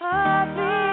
heartbeat,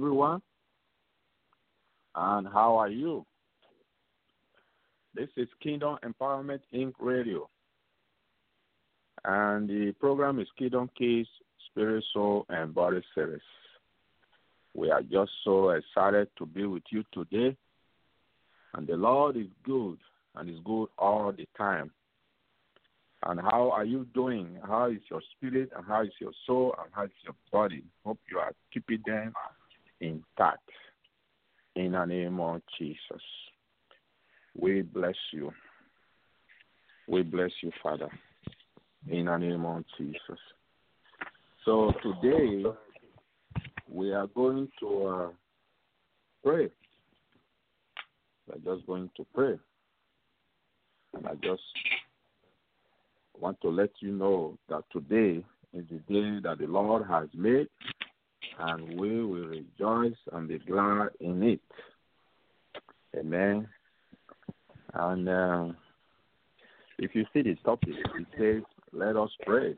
everyone. And how are you? This is Kingdom Empowerment Inc. Radio. And the program is Kingdom Keys, Spirit, Soul, and Body Series. We are just so excited to be with you today. And the Lord is good and is good all the time. And how are you doing? How is your spirit and how is your soul and how is your body? Hope you are keeping them intact. In the name of Jesus. We bless you. We bless you, Father. In the name of Jesus. So today we are going to uh, pray. We're just going to pray. And I just want to let you know that today is the day that the Lord has made, and we will rejoice and be glad in it. Amen. And uh, if you see the topic, it says, "Let us pray."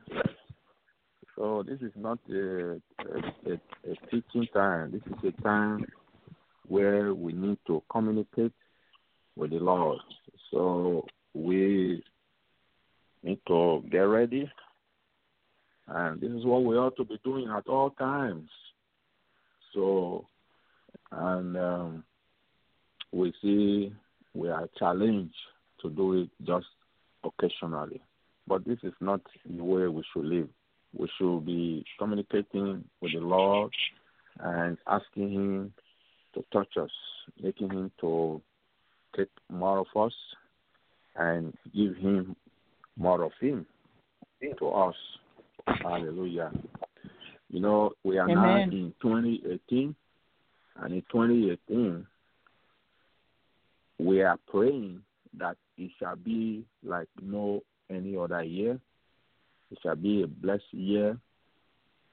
So this is not a, a, a, a teaching time. This is a time where we need to communicate with the Lord. So we need to get ready. And this is what we ought to be doing at all times. So, and um, we see we are challenged to do it just occasionally. But this is not the way we should live. We should be communicating with the Lord and asking Him to touch us, making Him to take more of us and give Him more of Him to us. Hallelujah. You know, we are now in 2018, and in 2018, we are praying that it shall be like no any other year. It shall be a blessed year,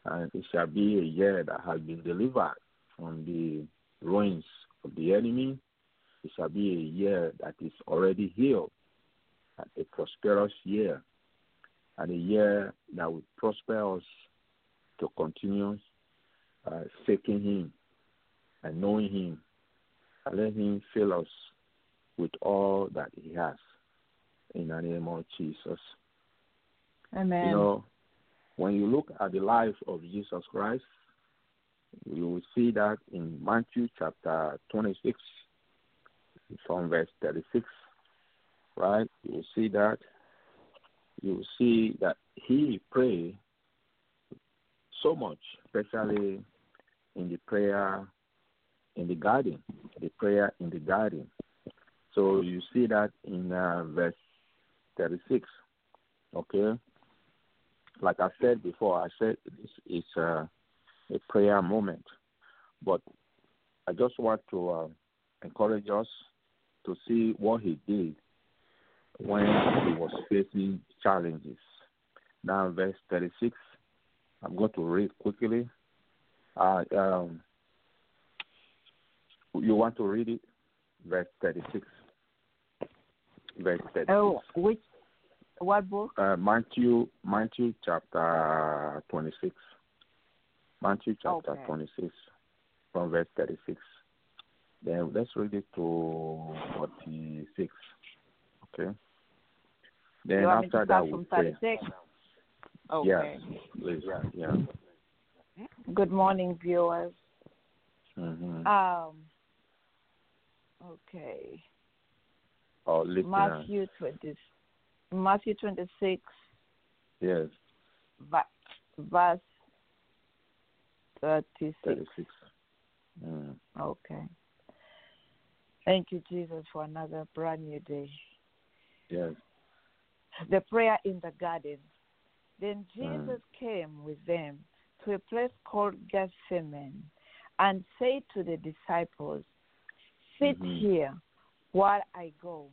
and it shall be a year that has been delivered from the ruins of the enemy. It shall be a year that is already healed, a prosperous year, and a year that will prosper us to continue uh, seeking Him and knowing Him, and let Him fill us with all that He has. In the name of Jesus. Amen. You know, when you look at the life of Jesus Christ, you will see that in Matthew chapter 26, from verse 36, right? You will see that. You will see that he prayed so much, especially in the prayer in the garden, the prayer in the garden. So you see that in uh, verse 36. Okay? Like I said before, I said this is uh, a prayer moment. But I just want to uh, encourage us to see what he did when he was facing challenges. Now, verse 36, I'm going to read quickly. Uh, um, you want to read it? Verse 36. Verse 36. Oh, which what book? Uh, Matthew, Matthew chapter 26. Matthew chapter Okay. 26, from verse 36. Then let's read it to 46. Okay. Then you want me to after that, we from pray. 36? Okay. Yes, please. Yeah. Good morning, viewers. Mm-hmm. Um. Okay. listeners. Matthew twenty. Matthew twenty six, Yes, verse thirty six. 36. Mm. Okay. Thank you, Jesus, for another brand new day. Yes. The prayer in the garden. Then Mm. Jesus came with them to a place called Gethsemane and said to the disciples, Sit Mhm. here while I go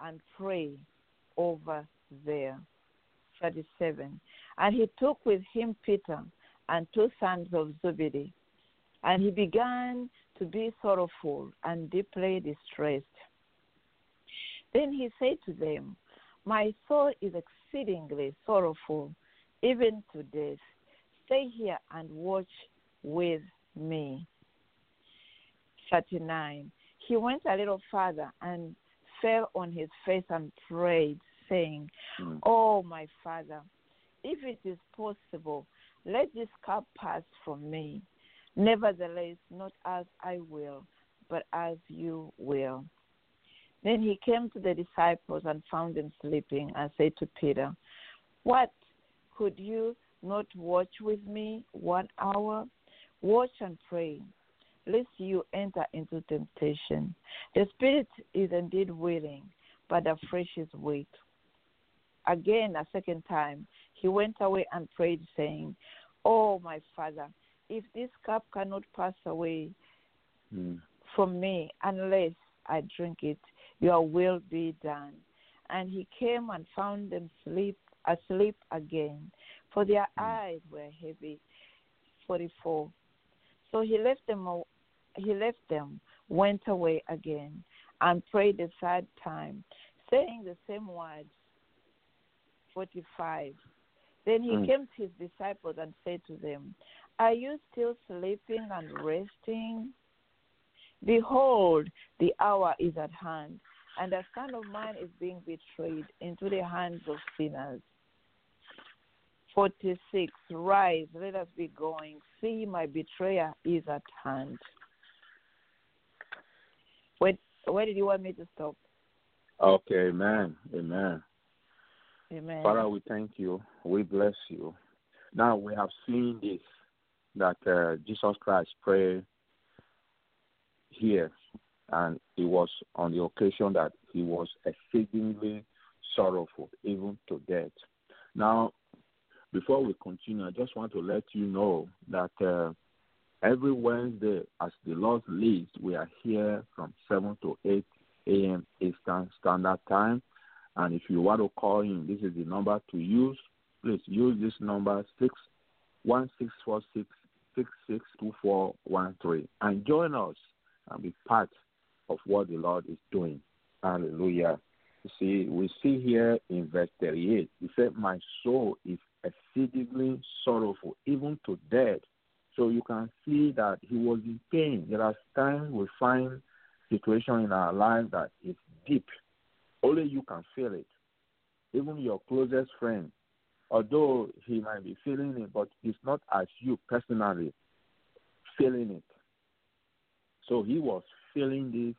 and pray over there. 37. And he took with him Peter and two sons of Zebedee, and he began to be sorrowful and deeply distressed. Then he said to them, My soul is exceedingly sorrowful, even to death. Stay here and watch with me. 39. He went a little farther and fell on his face and prayed, saying, Mm. Oh, my Father, if it is possible, let this cup pass from me. Nevertheless, not as I will, but as you will. Then he came to the disciples and found them sleeping and said to Peter, What? Could you not watch with me one hour? Watch and pray, lest you enter into temptation. The spirit is indeed willing, but the flesh is weak. Again, a second time, he went away and prayed, saying, Oh, my Father, if this cup cannot pass away Mm. from me unless I drink it, your will be done. And he came and found them sleep asleep again, for their eyes were heavy. Forty four. So he left them he left them, went away again, and prayed a third time, saying the same words. Forty five. Then he Mm. came to his disciples and said to them, Are you still sleeping and resting? Behold, the hour is at hand, and the Son of Man is being betrayed into the hands of sinners. 46. Rise, let us be going. See, my betrayer is at hand. Wait, where did you want me to stop? Okay, amen. Amen. Amen. Father, we thank you. We bless you. Now we have seen this that uh, Jesus Christ prayed here, and it was on the occasion that he was exceedingly sorrowful, even to death. Now, before we continue, I just want to let you know that uh, every Wednesday, as the Lord leads, we are here from 7 to 8 a.m. Eastern Standard Time. And if you want to call in, this is the number to use. Please use this number six one six four six six six two four one three and join us and be part of what the Lord is doing. Hallelujah. You see, we see here in verse 38, he said, My soul is exceedingly sorrowful, even to death. So you can see that he was in pain. There are times we find situation in our life that is deep. Only you can feel it. Even your closest friend, although he might be feeling it, but it's not as you personally feeling it. So he was feeling this,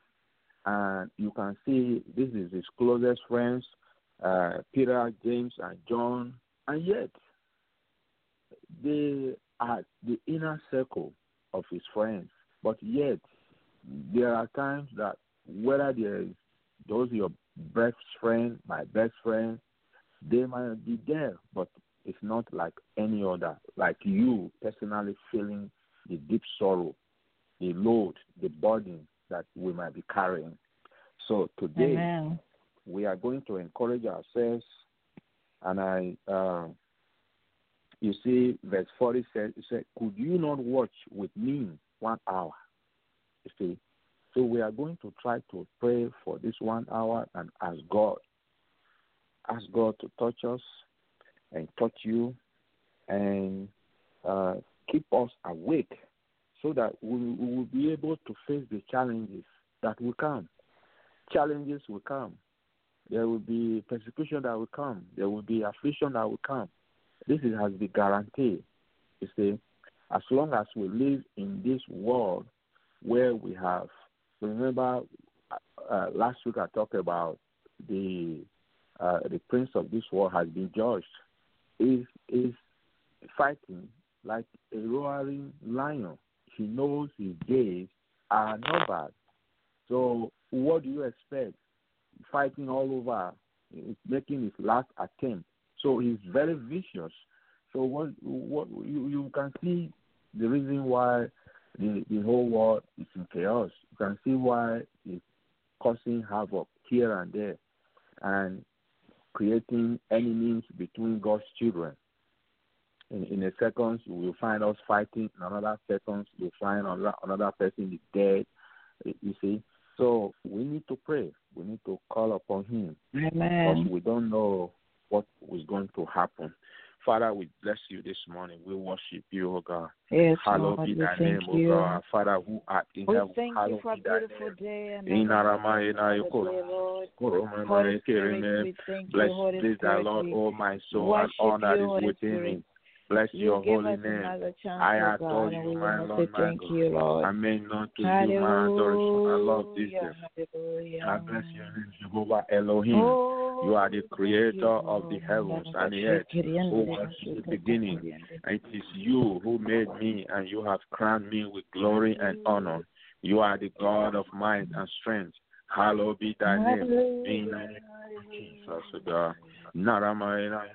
and you can see this is his closest friends, uh, Peter, James, and John, and yet they are the inner circle of his friends. But yet, there are times that whether there is those your best friend, my best friend, they might be there, but it's not like any other, like you personally feeling the deep sorrow, the load, the burden that we might be carrying. So today Amen. we are going to encourage ourselves, and I, uh, you see, verse forty says, it said, "Could you not watch with me one hour?" You see, so we are going to try to pray for this one hour and ask God, ask God to touch us and touch you, and uh, keep us awake, so that we, we will be able to face the challenges that will come. Challenges will come. There will be persecution that will come. There will be affliction that will come. This is, has been guaranteed. You see, as long as we live in this world where we have, remember, uh, last week I talked about the uh, the prince of this world has been judged. Is is fighting like a roaring lion. He knows his days are numbered. So what do you expect? Fighting all over, making his last attempt. So he's very vicious. So what what you, you can see the reason why the the whole world is in chaos. You can see why it's causing havoc here and there and creating enemies between God's children. In, in a second, you will find us fighting. In another second, you'll find another, another person is dead. You see, so we need to pray. We need to call upon Him because Amen. we don't know what is going to happen. Father, we bless you this morning. We worship you, O God. Yes, Hallowed Lord, be thy name, O. God. Father, who art in heaven, hallowed be thy name. In Arama, in Ayoko, day, Lord. Koroma, Holy Marekere, Spirit, we thank Bless please thy Lord, O my soul, and all that is within me. Bless You your give holy us name. I oh adore God, you, my Lord, my thank God. you, Lord. I may not to you my adoration. I love this day. I bless your name, Jehovah Elohim. Oh, You are the you, creator of the heavens and the earth, who was in the beginning. It is you who made me, and you have crowned me with glory and honor. You are the God of might and strength. Hallowed be thy name. In the name of Jesus, God. Narama-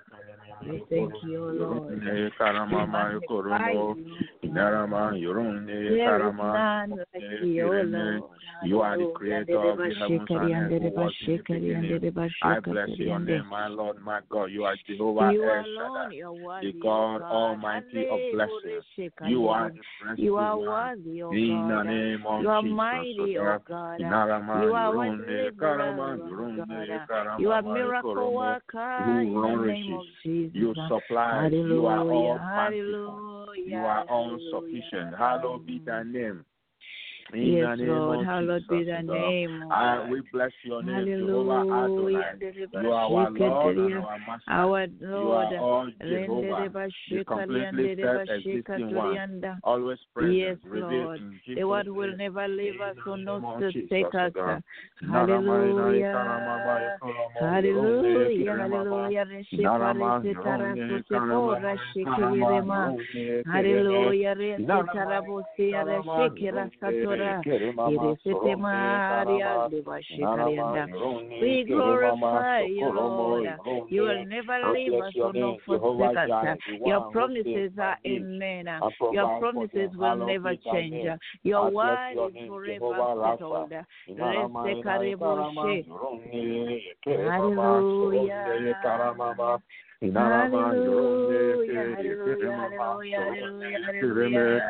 thank you, Lord. Karama We koromo. magnify you, Narama yorone There is karama. you, O Lord. You are the creator of the heavens and earth who was in the beginning. I bless your name, my Lord, my God. You are Jehovah You El Shaddai, the God. Almighty of blessings. You are the You are worthy, O In the name of You are Jesus, mighty, O God. You are O God. You are miracle worker Who in the name of nourishes. Jesus. You supply. You are all Hallelujah. You are all sufficient. Hallowed be thy name. In Yes, the name Lord. Hallowed be thy oh name. O I, we bless your name, Jehovah Hallelujah. Adonai. You are our Lord and our Master. Our You are all Jehovah, the completely self-existing one, always present, Yes, Lord. The Jesus' who will never leave us or not name to take oh us. Hallelujah. Hallelujah. Hallelujah. Hallelujah. Pora. Hallelujah. Resitarabosia reshekira satora. Iresete Maria deva shekarianda. We glorify you, Lord. You will never leave us or not forsake us. Your promises are amen. Your promises will never change. Your word is forever settled. Hallelujah. Hallelujah, hallelujah, hallelujah, hallelujah, hallelujah.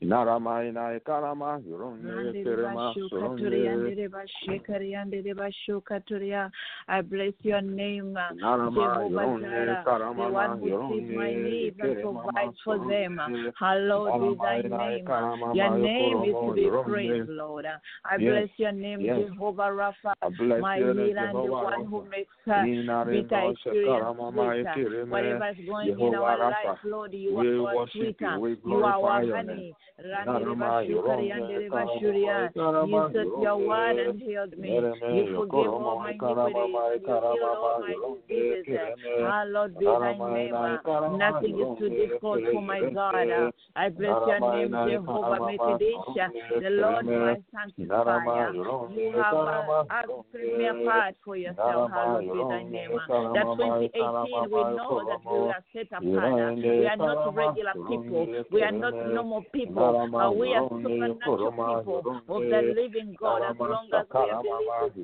Reba Narama ina karama yuronye kerema reba shokatoria, suronye reba shekariande reba. I bless your name, uh, Jehovah Jireh, the one who sees my needs and provides for them. Hallowed be thy name. Uh, your name is to be praised, Lord. I bless your name. Jehovah Rapha, my healer and the one who makes uh, bitter experience shekarama ma sweet. yekereme uh, Whatever is going in our life, Lord, you are sweeter. You are our honey. Name. Rande Narama reba shukari, yuronye ande reba karama shuria. ma karama You set your word and healed me. You forgive all my iniquities you heal all my diseases. kereme Hallowed be thy name. Nothing is too difficult for my God. I bless your name, Jehovah Mekadesh, the Lord my sanctifier. You have uh, asked me apart for yourself. Hallowed be thy name. That 2018, we know that we are set apart. We are not regular people. We are not normal people. Uh, we are supernatural people of the living God as long as we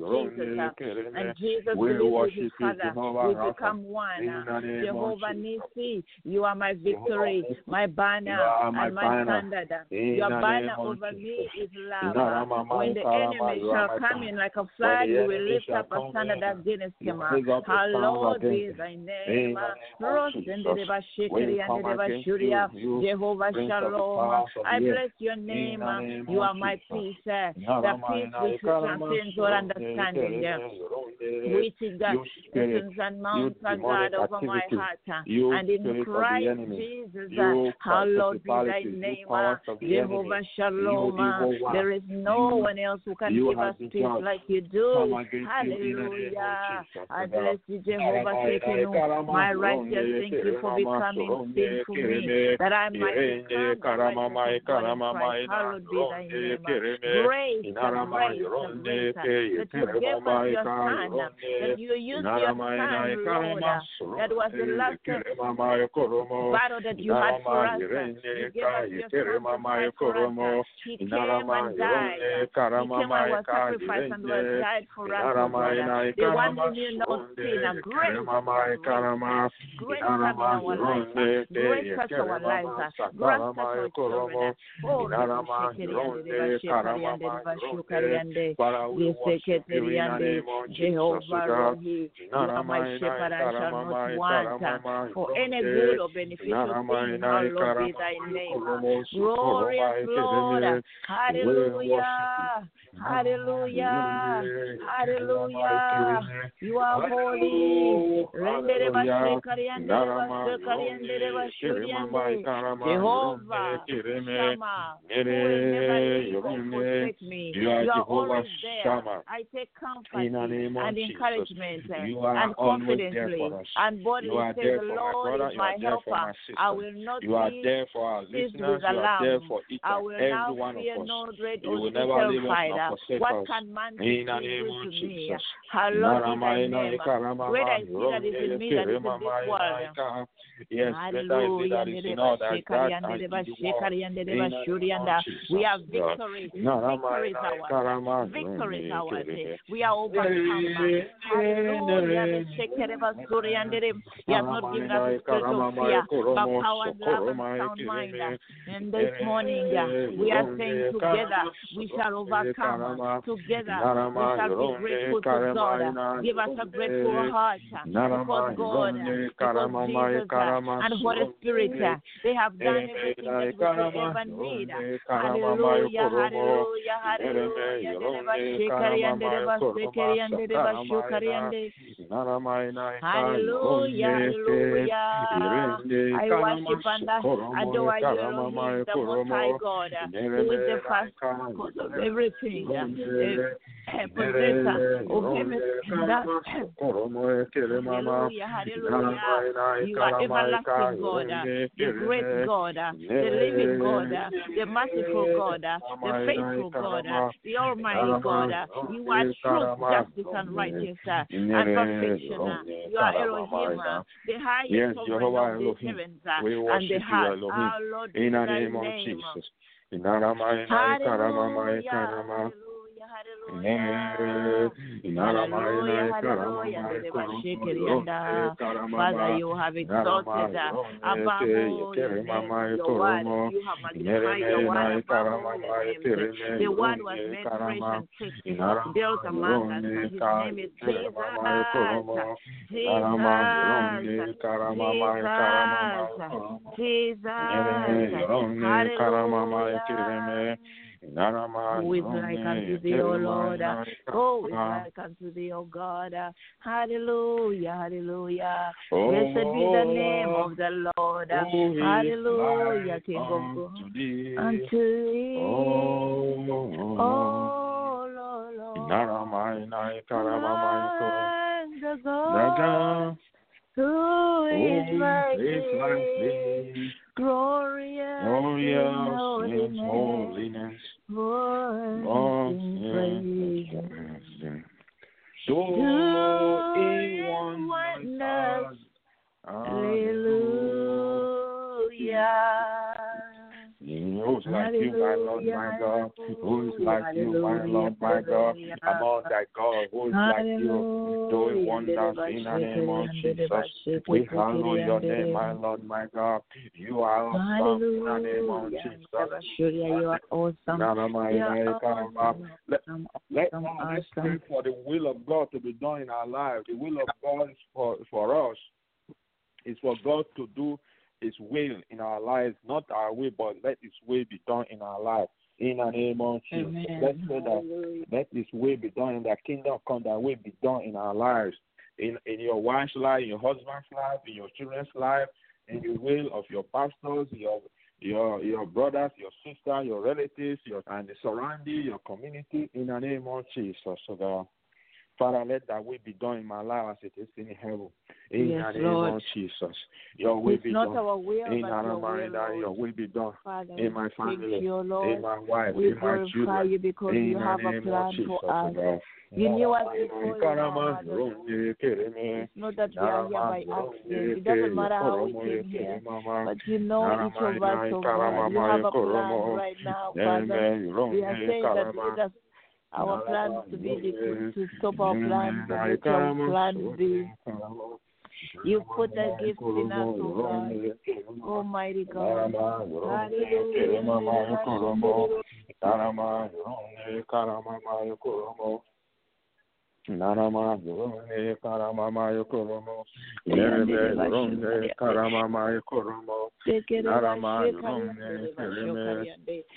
believed in Jesus. uh, And Jesus worship his Father. We become one. Uh, the name of Jehovah. Nisi, you are my victory, my banner, are and my standard. Your banner over me is love. When the enemy are shall come in like a flood, you will lift up a standard in, against him. raise up a standard Hallowed be thy name. the name of Jesus. and Dereba We Shekeri and come Dereba against Shuria. you, you Jehovah prince of the Shalom. I the air. bless your name. the You are my peace. uh, The peace which transcends all understanding. uh, which is spirit, mountains and mounts are God over my heart. uh, And in the Christ Jesus, uh, hallowed be thy name. uh, the Jehovah Shalom. you uh, evil one, There is no one else who can give us peace like you do. against you in the name of Hallelujah. I bless you, Jehovah. My righteous, thank you for becoming sin for me, that I might become the righteousness of God in Christ. Hallowed be thy name. Grace, grace, uh, that you us your son, that you your son, Lord, uh, that was the last battle that you had for us. Uh, you gave us your son to fight for us. He came and died. He came and was sacrificed and was died for us, The one who knew no sin, a great, in our lives, great touch our lives, our children. Oh, Father, we worship you in the name of Jesus. Jehovah God. Rohi, you are my shepherd, I shall not want for any good or beneficial thing. Hallowed be thy name. Glorious Lord. Hallelujah. Hallelujah. Hallelujah. You are holy. Rendere bashekari andere bashekari andere bashuri ande. Jehovah. Shammah. Who never forsake me. You are You are Jehovah always there. Shammah. I take comfort In the name of and Jesus. encouragement eh, You are and confidently for us. and boldly say the my Lord brother. is my are there for my helper. I will not You are there for our listeners. You are there for each I and will every one of us. no You will never leave us nor forsake What us. can man In the do name to of me? Eh? Jesus. How long is thy Naramaina name? Ikarama, Greater is he that is in me than is in this Ronde, world. Ika. Yes, better is he Hallelujah. that is in all that is that and in the world. We have victory. Victory is ours. Victory is ours. We are overcome. Hallelujah. He has not given us a spirit of fear, but power and love and sound mind. And this morning, uh, we are saying together we shall overcome. Together we shall be grateful to God. Give us a grateful heart. Because God, because Jesus uh, and Holy Spirit, uh, they have done everything that we could ever need. Hallelujah, hallelujah, hallelujah. Dereba shekari and dereba sekari and dereba shukari and de- Hallelujah, hallelujah. I worship and adore you, the Most High God, who is the first cause of everything, possessor of everything. Hallelujah, hallelujah. You are everlasting God, the great God, the living God, Uh, the merciful God, uh, the faithful God, uh, the almighty God. You are truth, justice, and righteousness, and perfection. You are Elohim, the highest Yes, sovereign of the heavens We and the heart. Our Lord, In the name of. Jesus. Hallelujah. Hallelujah, hallelujah. Hallelujah. Father, you have exalted uh, above all your name, your word. You have magnified your word above all your names. The word was made fresh and tasty, built among us, and his name is Jesus. Jesus. Jesus. Hallelujah. Who is like unto thee, O Lord? Oh, is like unto thee, O God. Hallelujah, hallelujah. Blessed be the name of the Lord. Hallelujah, King of God. Unto thee, oh, oh Lord, Lord. The God who is like thee, glorious Glorious in holiness, voice in praise. Do Do in wonders. Hallelujah. Hallelujah. Who is like you, my Lord, my God? Who is like you, my Lord, my God? Among thy God, who is like you? Doing wonders in the name of Jesus. We hallow your name, my Lord, my God. You are awesome in the name of Jesus. You are awesome. You are awesome. Let- Let let's pray for the will of God to be done in our lives. The will of God is for for us is for God to do His will in our lives, not our will, but let His will be done in our lives. In the name of Jesus, let's pray that let His will be done in the kingdom come. That will be done in our lives, in in your wife's life, in your husband's life, in your children's life, in the will of your pastors, your your your brothers, your sister, your relatives, your and the surrounding, your community, in the name of Jesus. So God. Father, let that will be done in my life as it is in heaven. In Yes, the name Lord. of Jesus. Your will It's be not done. our will, In our mind, will, your will be done. Father, In my family, you, in my wife, We in my children. you because in you have a name plan of Jesus. for us. God. You knew us before know us. Ronde, Kereme, It's not that we are here by accident. It doesn't matter how we came here. But you know each of us, oh God. You have a plan right now, Father. Amen. We are saying that let us our plans to be to, to stop our plans and let your plans be. You put a gift in us, oh God. Almighty God. Narama yorone karama mayo koromo nerebe yorone karama mayo koromo Narama yorone kereme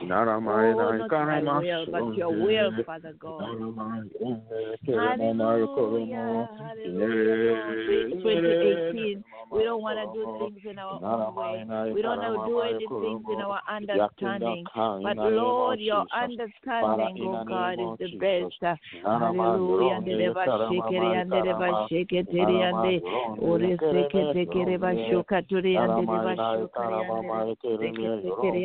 narama ina not my karama will, but your will, Father God. Narama yorone kerema mayo koromo Hallelujah. 2018. We don't want to do things in our own way. We don't want to do anything in our understanding. But Lord, your understanding, oh God, is the best. Hallelujah. Ndeba shekeri ande ande. Ore sekete kereba shokaturi ande ande.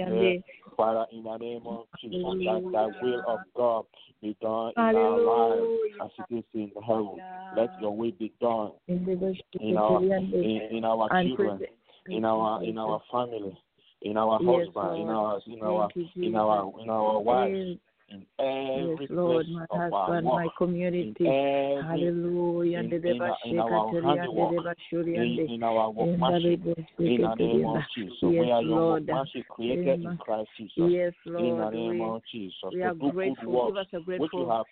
Ande. Father, in the name of Jesus, that thy will of God be done in our lives as it is in heaven. Let your will be done In our in, in our children, in our in our family, in our husband, in our in our in our in our wives, Yes, in yes, every Lord, place my husband, my community. Hallelujah. in- uh, in our- in our handiwork, and the Bashuri and in, the in our workmanship, the in the name of. Jesus. Yes, we are your Lord. workmanship created in Christ Jesus. Yes, in the Lord. name of Jesus. we are grateful. Give us a which you grateful have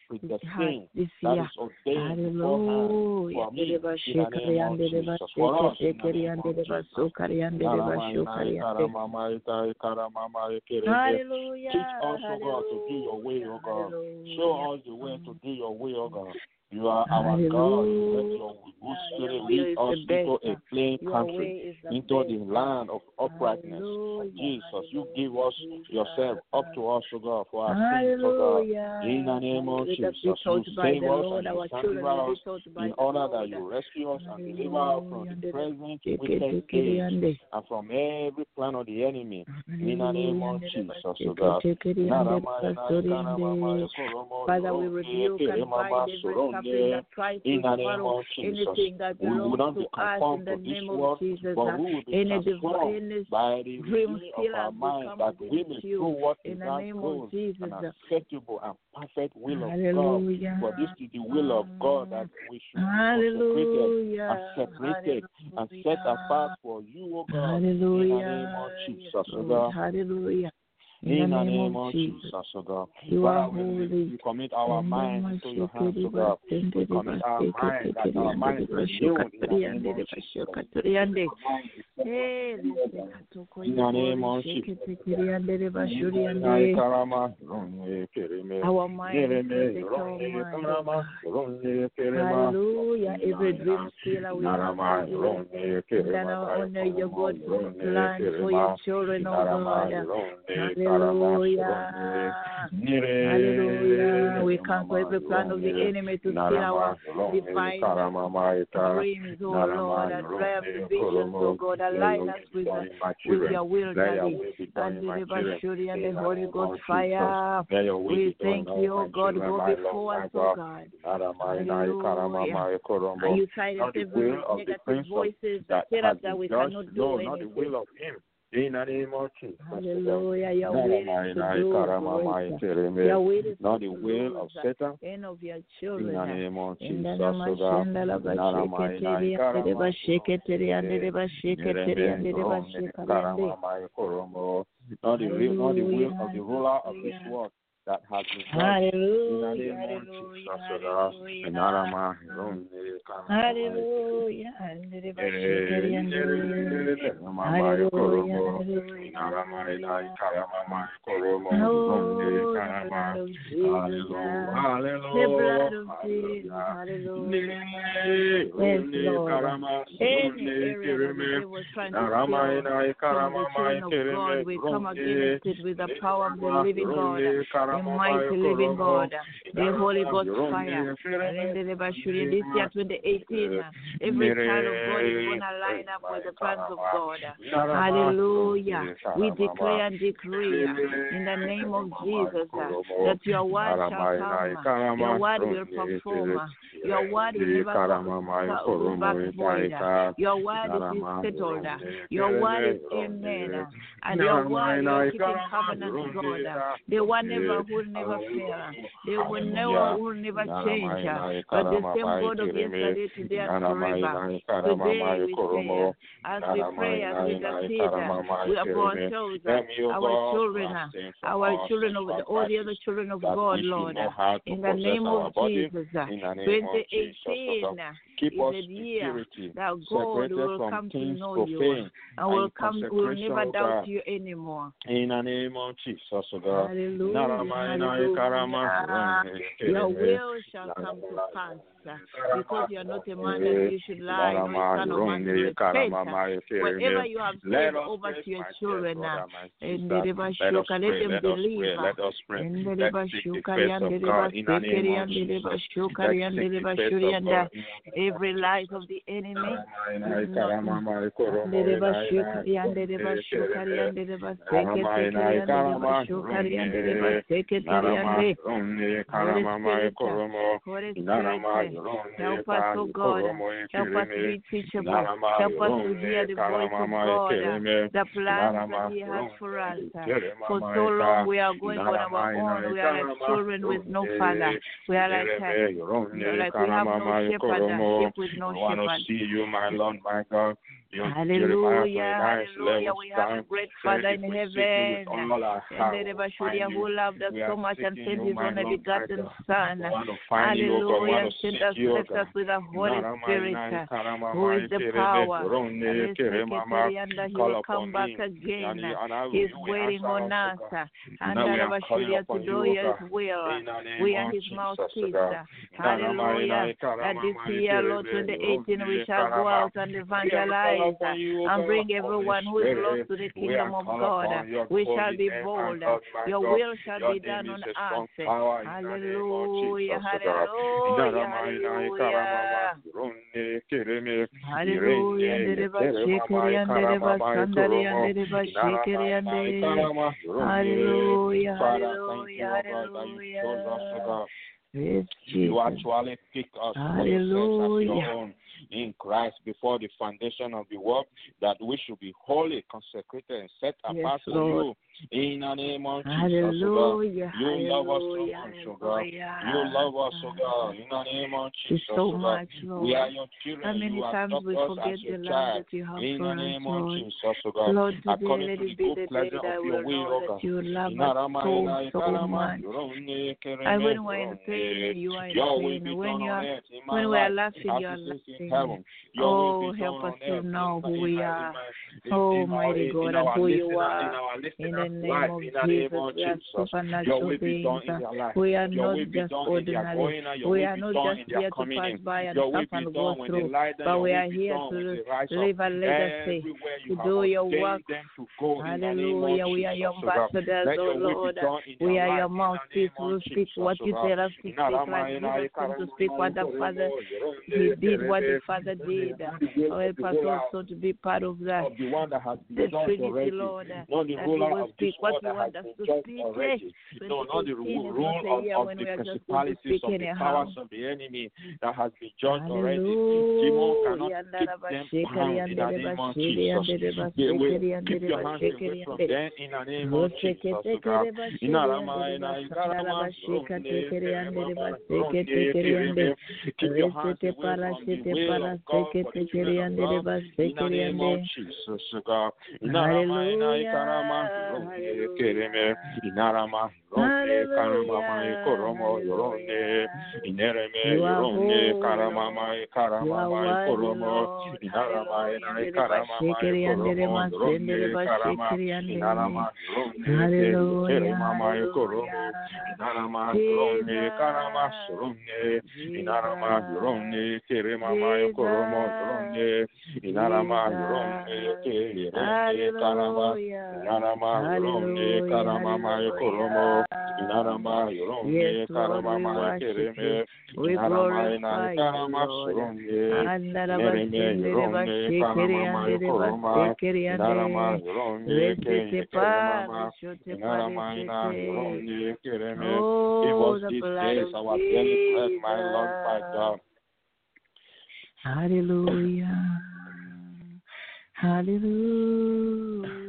heart that is ordained Hallelujah. for me in the name of Jesus. For us in the name of Jesus. Basukari and the Bashukari. Teach us, O God, to do your will, O God. Show us the way to do your will, God. You are our God. You let your good spirit lead us into a plain country, way is the into the land of uprightness. Hallelujah. Jesus, you give us yourself up to us, O God, for our sins, O God. In the name of Jesus, you save us and you sanctify us be taught by in order that you rescue us and deliver us from the present wicked age and from every plan of the enemy. In the name of Jesus, O Hallelujah. God. Father, we rebuke and bind every suffering that tries to In the name swallow of Jesus, anything that we will belongs not to be us in the this name of world, Jesus. will be Any divine dream renewing still of our has mind, become that we you. what in the name of Jesus. and acceptable and perfect will of God. For this is the will of God that we should be Hallelujah. and separated and set apart for you, O God. Hallelujah. In the name of Jesus, Yes, O Lord. God. Hallelujah. In the name of Jesus, O God. You Father, we, holy. we commit our minds of your hands, O Jesus, God. We commit our minds, that our minds renewed in the name of Jesus. In the name of Jesus. Our mind, protect our mind. Hallelujah. Every dream stealer we. Then honor your God's plan for your children, oh God. Hallelujah. Hallelujah. We cancel every plan of the enemy to steal our divine dreams, oh Lord, and the visions, oh God. Align us with, with your will, Daddy. And the Bashuri and the Holy Ghost fire. We thank you, oh God. Go before us, oh God. And you silence the every the negative voices that has us that we cannot No, do the anything. In the name of Jesus. Hallelujah. Is is Not the will of Satan. of In the name of In the Jesus. name of Basheketeri. Not the will, not the will of the ruler of this world that has been judged. In the Hallelujah. name of Hallelujah. Jesus. O God. In the Hallelujah. Hallelujah. And the Basheketeri and the Hallelujah. Hallelujah. The blood of Jesus. The blood of Jesus. Hallelujah. Yes, Lord. Any area that the devil was trying to steal from the children of God, we come against it with the power of the living God, the mighty living God, the Holy Ghost fire. And in the Bashuri, this year 2018, every child of God is going to line up with the plans of God. Hallelujah. We declare and decree in the name of Jesus uh, that your word shall come, uh, your word will perform, uh, your word will never come back void. Uh, your word is settled, your word is amen, and your word you're keeping covenant, God. The one never will never fail, they will never will never change. But the same God of yesterday, today, and forever. Today we say, as we pray, as we intercede, we are for ourselves, our children, our children of all the other children of God, Lord. In the name of Jesus, 2018 Keep is in year that God will come to know you and will come will never doubt you anymore. In the name of Jesus, God. Hallelujah. Your will shall come to pass. Uh, Because you are not a man that you should lie, nor a son of man to repent. uh, Whatever you have said over to your children, uh, and let us Shuka, pray, let them us pray, believe. uh, let us pray. in the Let's river seek the Shuka, face and of the God river in the name Sekeri, of and the river Jesus. Shuka, Let's and the seek river the face Shuri, of and God uh, in the every lies of the enemy. Spirit, help us, oh, oh God. Help us to be teachable. Help us to hear the voice of God, uh, the plans that He has for us. Uh. For so long, we are going on our own. We are like children with no father. We are like, uh, you know, like we have no shepherd, a sheep with no I want to see you, my Lord, my God. Hallelujah, hallelujah. We have a great Father in heaven. And the we Rebbe find Shuria you. who loved us so much and sent his only begotten. Son. To find you, O God. We Hallelujah. sent seek us, you, O blessed God. us with the Holy Spirit, who is the power. And Keremama. and he will come back again. He's waiting on us, us. And Now the are Rebbe calling to do his will. In the name We are his mouthpiece. Hallelujah. And this year, Lord, 2018, we shall go out and evangelize calling upon you, and bring everyone who is lost to the kingdom of God. We shall be bold. Your will shall be done on earth. in the name of Hallelujah, Jesus, O God. hallelujah, hallelujah. Karamama, Ronde, Kereme, Hallelujah, Irene, ndereba Keremama, shekeri andereba Karamama, sandari Koromo, andereba shekeri Inaramaya, ande. Karama, Ronde. Hallelujah, Father, thank you, hallelujah, O God, that you chose us, O hallelujah. God. Yes, You actually picked us as Hallelujah. your own in Christ before the foundation of the world, that we should be holy, consecrated, and set Yes, apart for you. In the name of Jesus, O God. Hallelujah, You love us so much, O God. You love us, O God. In the name of Jesus, so O God. much, We are your How children. many You times we forget the love that you have In for us, Lord. Jesus, O God. Lord, today According let it be the day that I will know O that you love us so, so much. And kereme, when we're in pain, you are in pain. When you are when we are laughing, you are laughing. heaven. Your will Oh, help us to know who we are. Oh, mighty God, and who you are. In the listeners' name life, of in the name Jesus, of we are Jesus. Supernatural beings. done in their life. We are not just done in their ordinary. going out. Your We are not just here to pass by and stop and go done when they through, but we are here to they rise up. live a legacy, to do your work. them to go in the name of Hallelujah. We are your ambassadors, oh Lord. be done in We are your mouthpiece. We'll speak what you tell us to speak, like Jesus came to speak what the Father he did, what the Father did. Oh, help us also to be part of that. the one that has The Trinity. Lord, that we will of this speak what world you that has want us to speak. already. No, not the 2018 ru- is rule a of, of the we are just going to principalities of the powers of the enemy that has been judged already. Demon cannot Hallelujah. keep them bound in the name of Jesus. They will keep your hands away from them in the name of Jesus. O oh God. Inarama, ina, ikarama, ronde, keremama, ronde, kereme. Keep your hands away from the will of God for the children of oh God in the name of Jesus. O God. Inarama, ina, ikarama, ronde, kereme. Inarama, ronde, karamama, ikoromo, yoronde. Inereme, You are yoronde, holy, karamama, You are ikaramama, worthy, ikoromo. Lord. Inarama, ina, Hallelujah. ikaramama, ikoromo, yoronde, karama. Inarama, yoronde, Hallelujah. keremama, ikoromo. Hallelujah. Inarama, yoronde, karama, yoronde. Inarama, yoronde, keremama, ikoromo, yoronde. Inarama, yoronde, keremama, karama. Inarama, yoronde, karamama, ikoromo. Yes, Lord, we worship you. We glorify you, Lord. yoronde. Andaraba Nereme, sendere ba yoronde, shekere karamama, andere ba ikoroma. sekere Inarama, ande. yoronde, Resete ke- pa, keremama. reshote pa, Inarama, ina, resete. yoronde, kereme. Give Oh, us the these blood days of our daily bread, my Lord, my Jesus. God. Hallelujah. Hallelujah.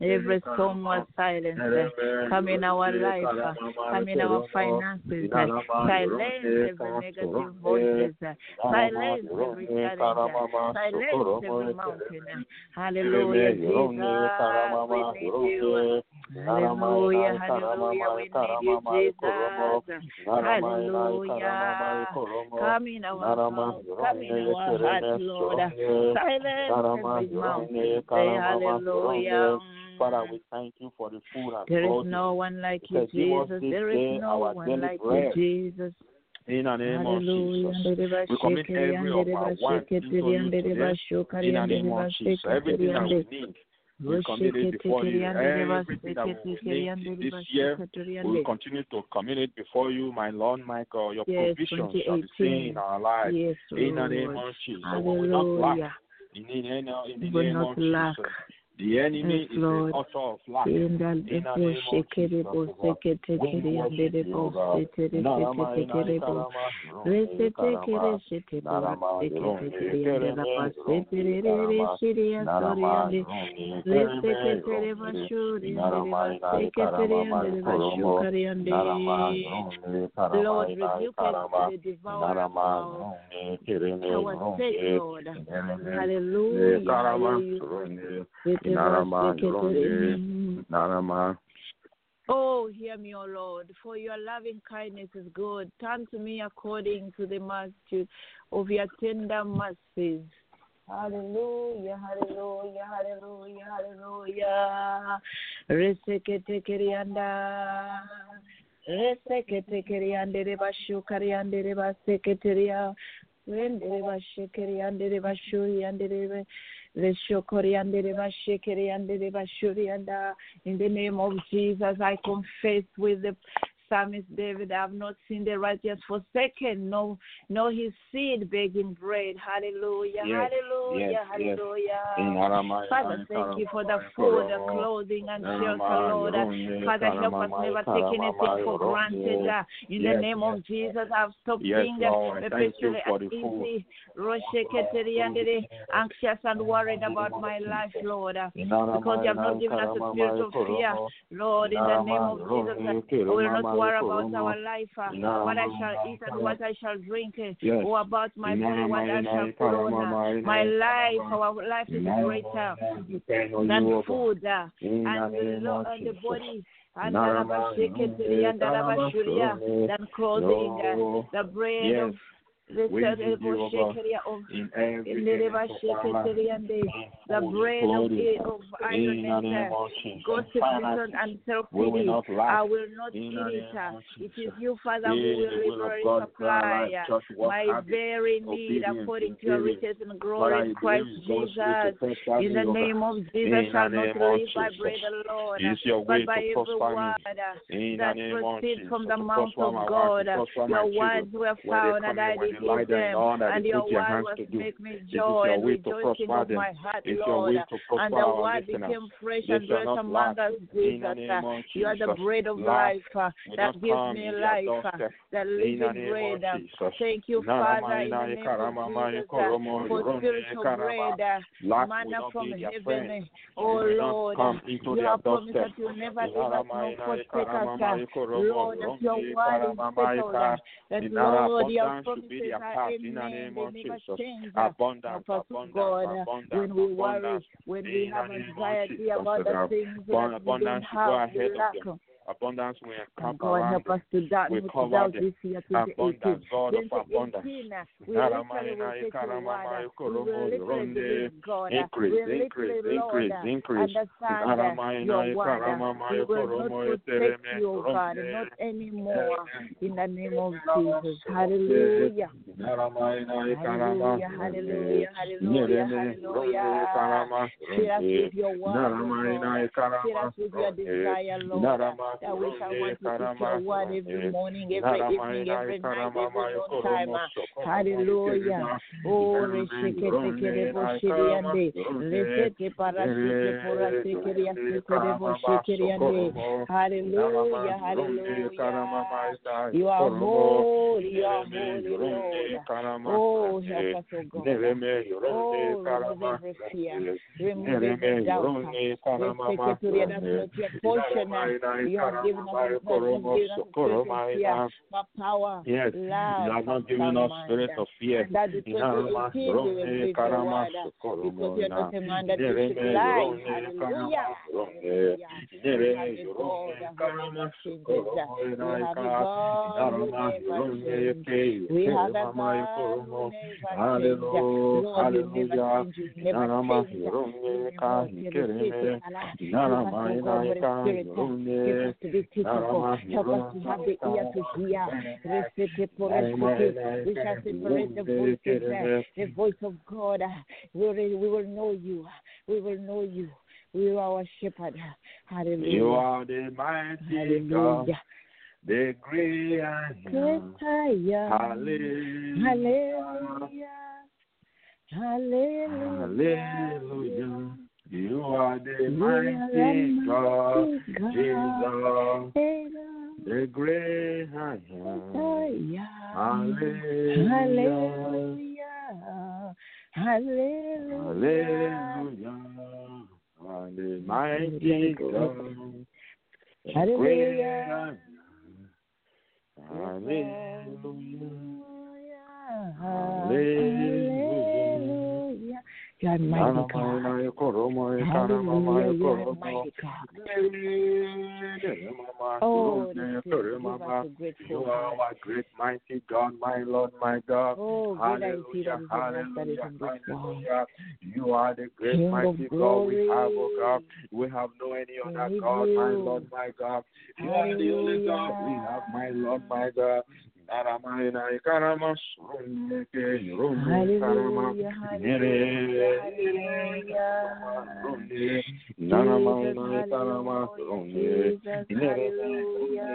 every storm was silenced. Come in our life, come in our finances. Silence every negative voices. Silence every challenge. Silence every mountain. Hallelujah, Jesus. We need you. Hallelujah, hallelujah. We need you, Jesus. Hallelujah. Come in our mouth, come in our heart, Lord. Silence every. Say hallelujah. Father, we thank you for the food and There is no one like you, Because give us Jesus. There is no one like you. Jesus. In the name Hallelujah. of Jesus. We commit every of our wants into you today. In the name of Jesus. Everything that we need, we commit it before you. Everything that we will need this year, we will continue to commit it before you, my Lord, God. Your Yes, provision shall be seen in our lives. Yes, In the name of Jesus. We will not lack. In the name, We will not of lack. Jesus. The enemy Yes, is Lord. the author of lack. In the In the debo name of Jesus, bo O God. sekete We worship you, God. Narama sekete ina kere bo ikarama, resete ikarama. kere shete bo Narama, sekete Ronde, kiri ande Kereme, la pa Ronde, setere re re Karama. shiri ya sori Narama, ande Ronde, resete Kereme, kere ba Ronde. shuri ande Narama, ba ina sekete ikarama, ande ba ikoromo. shukari Narama, ande Ronde, Karama, Lord, ina rebuke ikarama. the devourer Narama, for Ronde, Kereme, our sake, Ronde. Lord. Kereme, Hallelujah. Karama, Hallelujah. Ronde. Sete Narama, sekete Narama, Oh, hear me, O Lord, for your loving kindness is good. Turn to me according to the multitude of your tender mercies. Hallelujah, hallelujah, hallelujah, hallelujah. Resekete kerianda. Resekete keriande reba shukariande reba seketeria. In the name of Jesus, I confess with the psalmist David, I have not seen the righteous forsaken, no, no his seed begging bread. Hallelujah, Yes, hallelujah, yes, hallelujah. Narama, Father, thank you for the food, the clothing, and shelter, Lord. Father, help us never take anything for granted. uh, In the name of Jesus, I've stopped being uh, Lord. Thank you perpetually for the food. uneasy, anxious and worried about my life, Lord. uh, Because you have not given us a spirit of fear, Lord, in the name of Jesus, we will not worry about our life, uh, what I shall eat and what I shall drink, uh, Yes. or about my body, what I shall put on. uh, My life, our life is greater than food uh, and the, lo- and the body. And Darabasheketeri and Darabashuria, than clothing, uh, the bread Yes. of the We give you, O God, in every the area of our life, Sheketeri and the the bread of, of in the idleness, name of Jesus. gossip, Finances, and self we will pity. not lack. I will not eat it. It is you, Father, who will the will of liberally supply my very need according to your riches and glory I in Christ Jesus. In the me, O God. name of Jesus, shall not live by bread alone, but by every word that proceeds from the mouth of God. wife, to prosper my Your words were found, and I did they lie down. Lord, that And they your your hands to do. make me This is your and way to prosper them. my heart, It's your Lord. way to And prosper the our word became fresh and not among us, In Jesus. the of You are the bread of life uh, that gives me life, uh, the In living bread. uh. Thank you, Father, in the name of Jesus, uh, for spiritual bread, uh, will manna from heaven. Oh, It will Lord, uh, you have promised that you'll never leave us nor forsake us. uh, Lord, that your word is settled. uh. That, Lord, should be promises their are path in the name of Jesus. uh, Abundance, abundance, God, uh, abundance, when we worry, when we have anxiety about the things that we have, ahead of lack. them. Abundance will encamp God, around help us to doubt We cover doubt them. this year, 2018. Abundance, God of 2018, we literally will take your word. We will literally believe God. uh, Increase, increase, increase, increase. understand your word. We will not you, God, not anymore. In the name of Jesus. Hallelujah. Hallelujah, hallelujah, hallelujah, hallelujah. Fill us with your word, Fill us with your desire, Lord. I wish I want to eat your word every morning, every evening, every night, every time. Uh, hallelujah. Oh, reshike tekere boshiri ande. Lesete riasike boshike ande. Hallelujah, hallelujah. You are holy, you are holy, Lord. Oh, help us, God. Oh, remove every fear. Remove every doubt. Let's take it to the other portion. Uh, you have given us a given us fear, but power, Yes, you have not given us spirit of fear. That is 2018 we will read the word. Because you are not a man that you should lie. Hallelujah. Hallelujah. Uh, we have a God who never changes. We have a God who never changes. We have a God who never changes. Lord, you never change. You never change. Give us to be teachable. Help us to have the ear to hear. We shall separate the voices, the voice of God. We will, know you. We will know you. You are our shepherd. Hallelujah. You are the mighty God, Hallelujah. the great I am. Hallelujah. Hallelujah. Hallelujah. Hallelujah. You are the mighty God. Jesus, the great I am. Hallelujah. Hallelujah. Hallelujah. Hallelujah. Hallelujah. Mighty God. the Hallelujah. great I am. Hallelujah. Hallelujah. You are mighty God. Hallelujah. You are mighty God. Oh, this place give us a You are heart. great mighty God, my Lord, my God. Oh, great is he that Hallelujah, is in us that is in this world. hallelujah. You are the great mighty God we have, oh God. We have no any other God, my. Lord, my God. You are the only God we have, my Lord, my God. Suruneke yurunge karama Hallelujah, nere hallelujah. Naramaina Jesus, ikarama hallelujah. surunge Jesus, nere hallelujah.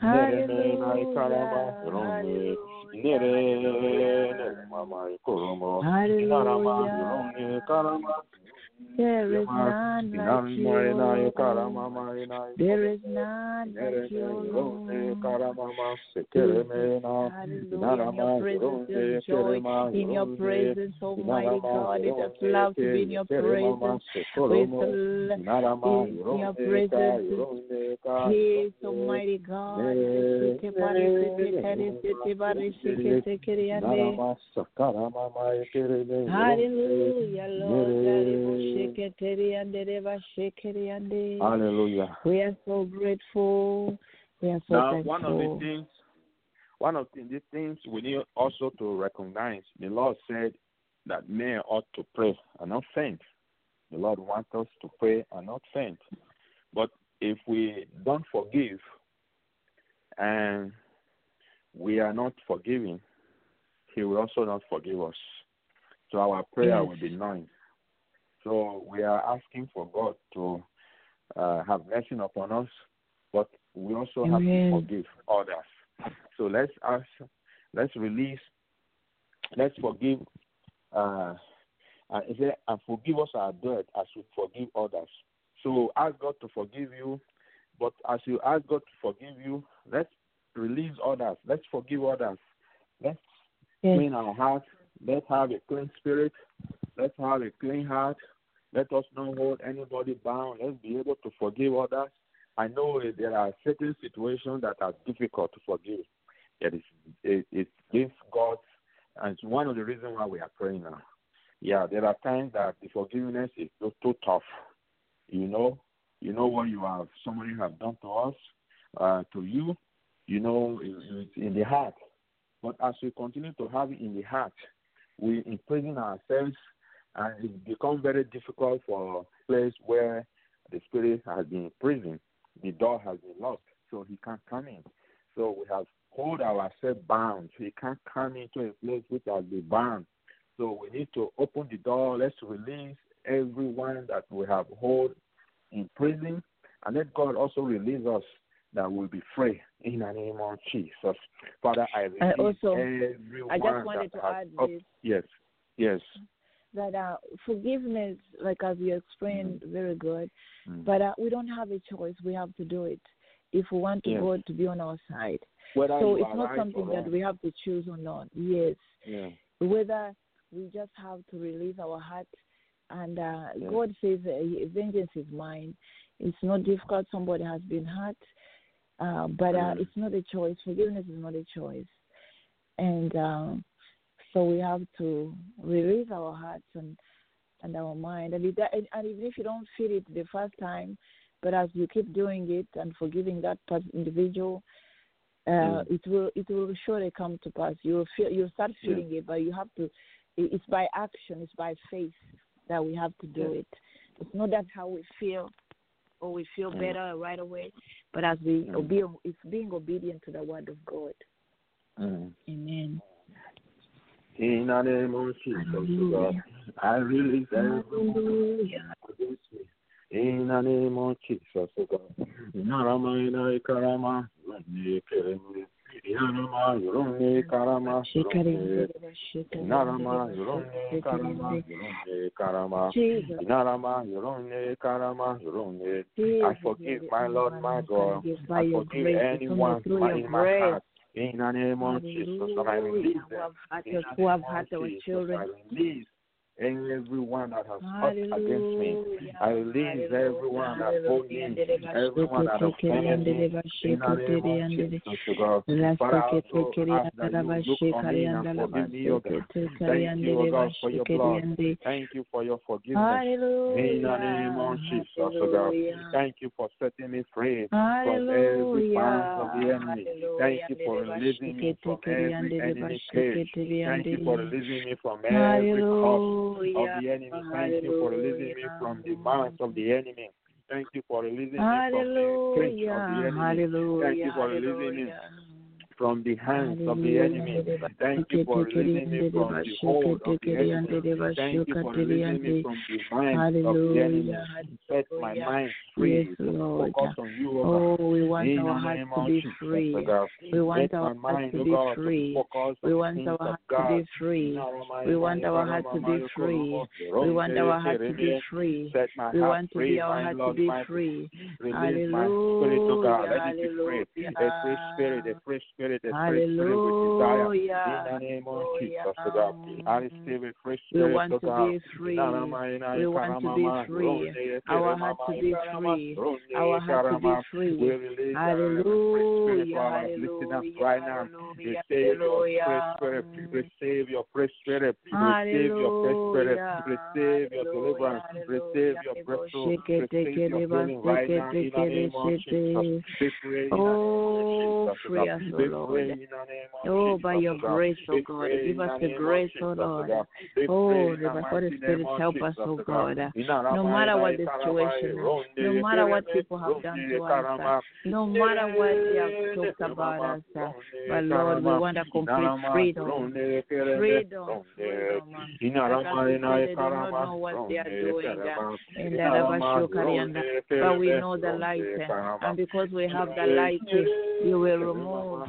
nere ikarama surunge nere nere mama ikoromo narama karama There is none like you. Naramaina ikarama maina There is none like you, Lord. Hallelujah. In your presence, there's joy. In your presence, Almighty God, it is love to be in your presence. With in your presence, peace, Almighty God. Hallelujah, Lord. Hallelujah. We are so grateful. We are so Now, thankful. one of the things, one of the the things we need also to recognize, the Lord said that men ought to pray and not faint. The Lord wants us to pray and not faint. But if we don't forgive and we are not forgiving, He will also not forgive us. So our prayer Yes. will be none. So we are asking for God to uh, have mercy upon us, but we also have to forgive others. So let's ask, let's release, let's forgive, uh, and, he said, and forgive us our debt as we forgive others. So ask God to forgive you, but as you ask God to forgive you, let's release others. Let's forgive others. Let's Yes. clean our heart. Let's have a clean spirit. Let's have a clean heart. Let us not hold anybody bound. Let's be able to forgive others. I know there are certain situations that are difficult to forgive. It is it, it gives God, and it's one of the reasons why we are praying now. Yeah, there are times that the forgiveness is too, too tough. You know, you know what you have somebody have done to us, uh, to you. You know, it's in the heart. But as we continue to have it in the heart, we imprison ourselves, and it becomes very difficult for a place where the spirit has been imprisoned. The door has been locked, so he can't come in. So we have hold ourselves bound. He can't come into a place which has been bound. So we need to open the door. Let's release everyone that we have hold in prison And let God also release us that will be free in the name of Jesus. Father, I release And also, everyone I just wanted that to has, add this yes, yes. That uh, forgiveness, like as you explained, very good. Mm. But uh, we don't have a choice. We have to do it if we want Yes. God to be on our side. Whether so it's not right something that we have to choose or not. Yes, Yeah. whether we just have to release our heart, and uh. God says, uh, "Vengeance is mine." It's not difficult. Somebody has been hurt, uh, but uh, Mm. it's not a choice. Forgiveness is not a choice, and um, so we have to release our hearts and and our mind. And, it, and and even if you don't feel it the first time, but as you keep doing it and forgiving that individual, uh, Mm. it will it will surely come to pass. You will feel you will start Yeah. feeling it, but you have to. It's by action. It's by faith that we have to do Yeah. it. It's not that how we feel or we feel Mm. better right away, but as we Mm. obey, it's being obedient to the word of God. Mm. Amen. In the name of Jesus, God. I release everyone Hallelujah. against me. In the name of Jesus, God. Narama ina ikarama, yurone kereme. Yanama, yurone karama. Narama, yurone karama, yurone karama. Jesus. Narama, yurone karama, yurone. Jesus, I forgive my Lord, my God. I forgive anyone through my- your in my heart. In the name of Jesus, I release them. who have of our children. Release everyone that has fought against me. I release everyone that hold me, everyone that offended me. In the name of Jesus, God. Father, I also ask that you look on me and forgive me, O God. Thank you, O God, for your blood. Thank you for your forgiveness. In the name of Jesus, O God. Thank you for setting me free from every bounds of the enemy. Thank you for releasing me from every enemy cage. Thank you for releasing me from every cup of the enemy. Thank you for releasing me from the mouth of the enemy. Thank you for releasing me from the cage of the enemy. Hallelujah. Thank you for releasing me. From the hands of the enemy. Thank you for releasing me from the hold of the enemy. Thank you for releasing me from the mind of the enemy. Set my mind free Yes, Lord. focus on you, O God. Oh, we want our hearts to be free. We want our hearts mind, to be free. We want our hearts to be free. We want our hearts to be free. We want our hearts to be free. We want to be our hearts to be free. Release my spirit to God. Let it be free. Hallelujah. A free spirit, a free spirit, free spirit with desire. In the name of Jesus, Hallelujah. God. I receive a free We want to be free. We want to be free. Our heart to be free. Our heart to be free. release our free spirit to Hallelujah. our hearts. Listen up Hallelujah. right now. Hallelujah. Receive your free Hallelujah. spirit. Receive your free spirit. Receive your spirit. Hallelujah. Receive your deliverance. Receive your breakthrough. Receive your healing right now in the name of Jesus. Be free in the name Oh, free us, Be O free Lord. in the name of Oh, by your grace, oh God. Give us the the name of grace, oh Lord. God. Oh, the Holy Spirit, help us, oh God. No matter what the situation is, no matter what people have done to us, no matter what they have talked about us, uh, but Lord, we want a complete freedom. Freedom, freedom. Said, they do not know what they are doing. uh, in the Rabashukarianda. But we know the light, uh, and because we have the light, uh, you will remove.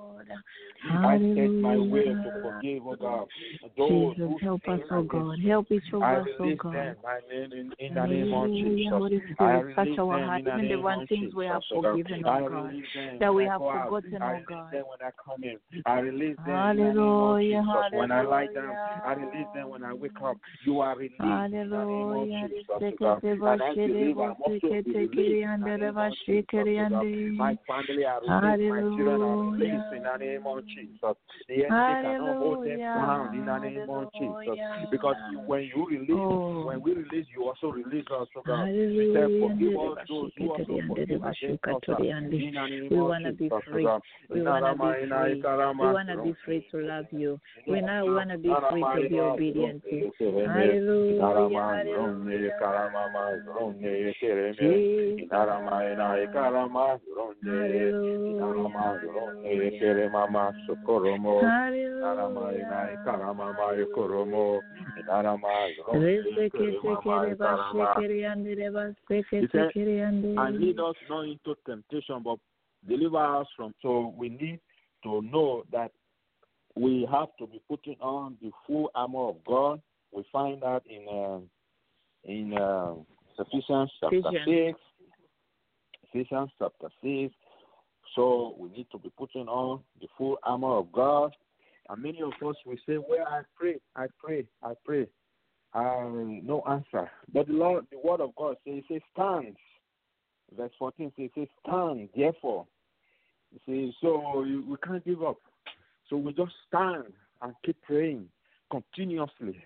ronde, holy, kereme, O ronde. Lord. I set my will to Hallelujah. forgive, oh God. Those Jesus, help us, oh God. Help each of us, oh God. them, my name in, in the name of Hallelujah, Jesus. Holy I Spirit, touch release our them heart, in the even the one things we have oh forgiven, oh God, that we have forgotten, I oh release God. them when I come in. I release them in the name of Hallelujah, When I lie down. I release them when I wake up. You are released in the name of Hallelujah. Oh God. And I believe I'm also released in the name of Jesus, oh God. My family are released. My children are released name of Jesus. The enemy cannot hold them down in the name of Jesus. Because when you release, Oh. when we release, you also release us, oh God. You said, forgive us those who also forgive against us. uh, In the name We wanna be oh free. We wanna be free. We want to be free to love you. We now want to be free to be obedient to you. Hallelujah. Hallelujah. Jesus. and lead us not into temptation, but deliver us from. So we need to know that we have to be putting on the full armor of God. We find that in uh, in uh, Ephesians chapter Ephesians. six. Ephesians chapter six. So we need to be putting on the full armor of God. And many of us will say, "Well, I pray, I pray, I pray." Um, no answer. But the Lord, the word of God says, says, stand. Verse 14 says, says, stand, therefore. You see, so you, we can't give up. So we just stand and keep praying continuously.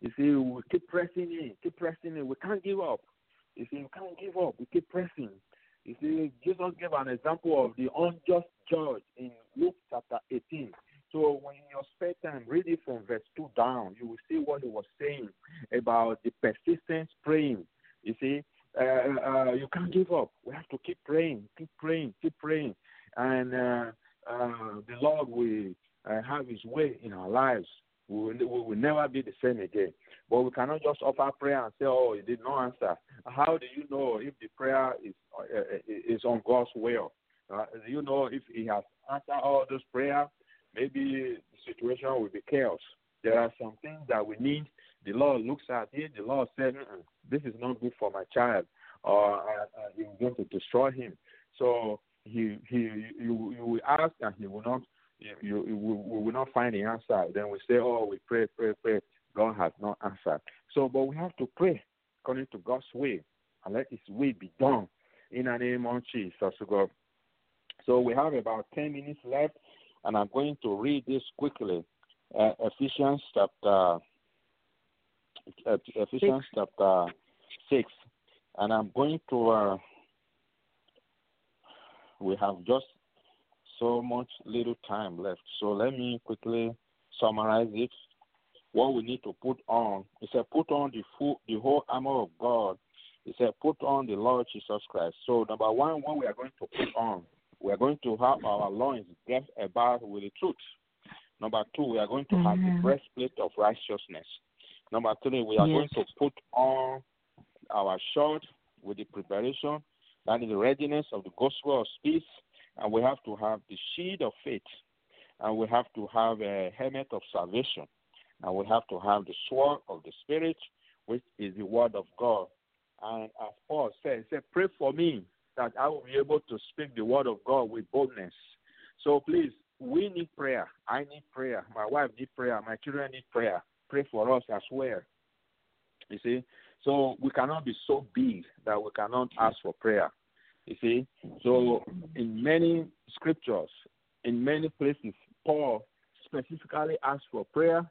You see, we keep pressing in, keep pressing in. We can't give up. You see, we can't give up. We keep pressing. You see, Jesus gave an example of the unjust judge in Luke chapter 18. So when in your spare time, read it from verse 2 down. You will see what he was saying about the persistent praying. You see, uh, uh, you can't give up. We have to keep praying, keep praying, keep praying. And uh, uh, the Lord will uh, have his way in our lives. We will, we will never be the same again. But we cannot just offer prayer and say, oh, he did not answer. How do you know if the prayer is, uh, is on God's will? Uh, do you know if he has answered all those prayers? maybe the situation will be chaos. There are some things that we need. The Lord looks at it. The Lord "Mm-mm, "This is not good for my child," or uh, uh, "You're going to destroy him." So he he you, you will ask, and he will not. You, you, will, we will not find the answer. Then we say, "Oh, we pray, pray, pray." God has not answered. So, but we have to pray according to God's way, and let His will be done in the name of Jesus, God. So we have about ten minutes left and I'm going to read this quickly. Uh, Ephesians chapter uh, Ephesians Six. chapter six, and I'm going to. Uh, we have just so much little time left, so let me quickly summarize it. What we need to put on. It said, put on the full, the whole armor of God. It said, put on the Lord Jesus Christ. So number one, what we are going to put on we are going to have our loins dressed about with the truth. Number two, we are going to have the breastplate of righteousness. Number three, we are Yes. going to put on our shirt with the preparation, that is the readiness of the gospel of peace, and we have to have the shield of faith, and we have to have a helmet of salvation, and we have to have the sword of the spirit, which is the word of God. And as Paul said, said, pray for me that I will be able to speak the word of God with boldness. So please, we need prayer. I need prayer. My wife need prayer. My children need prayer. Pray for us as well. You see, so we cannot be so big that we cannot ask for prayer. You see, so in many scriptures, in many places, Paul specifically asked for prayer.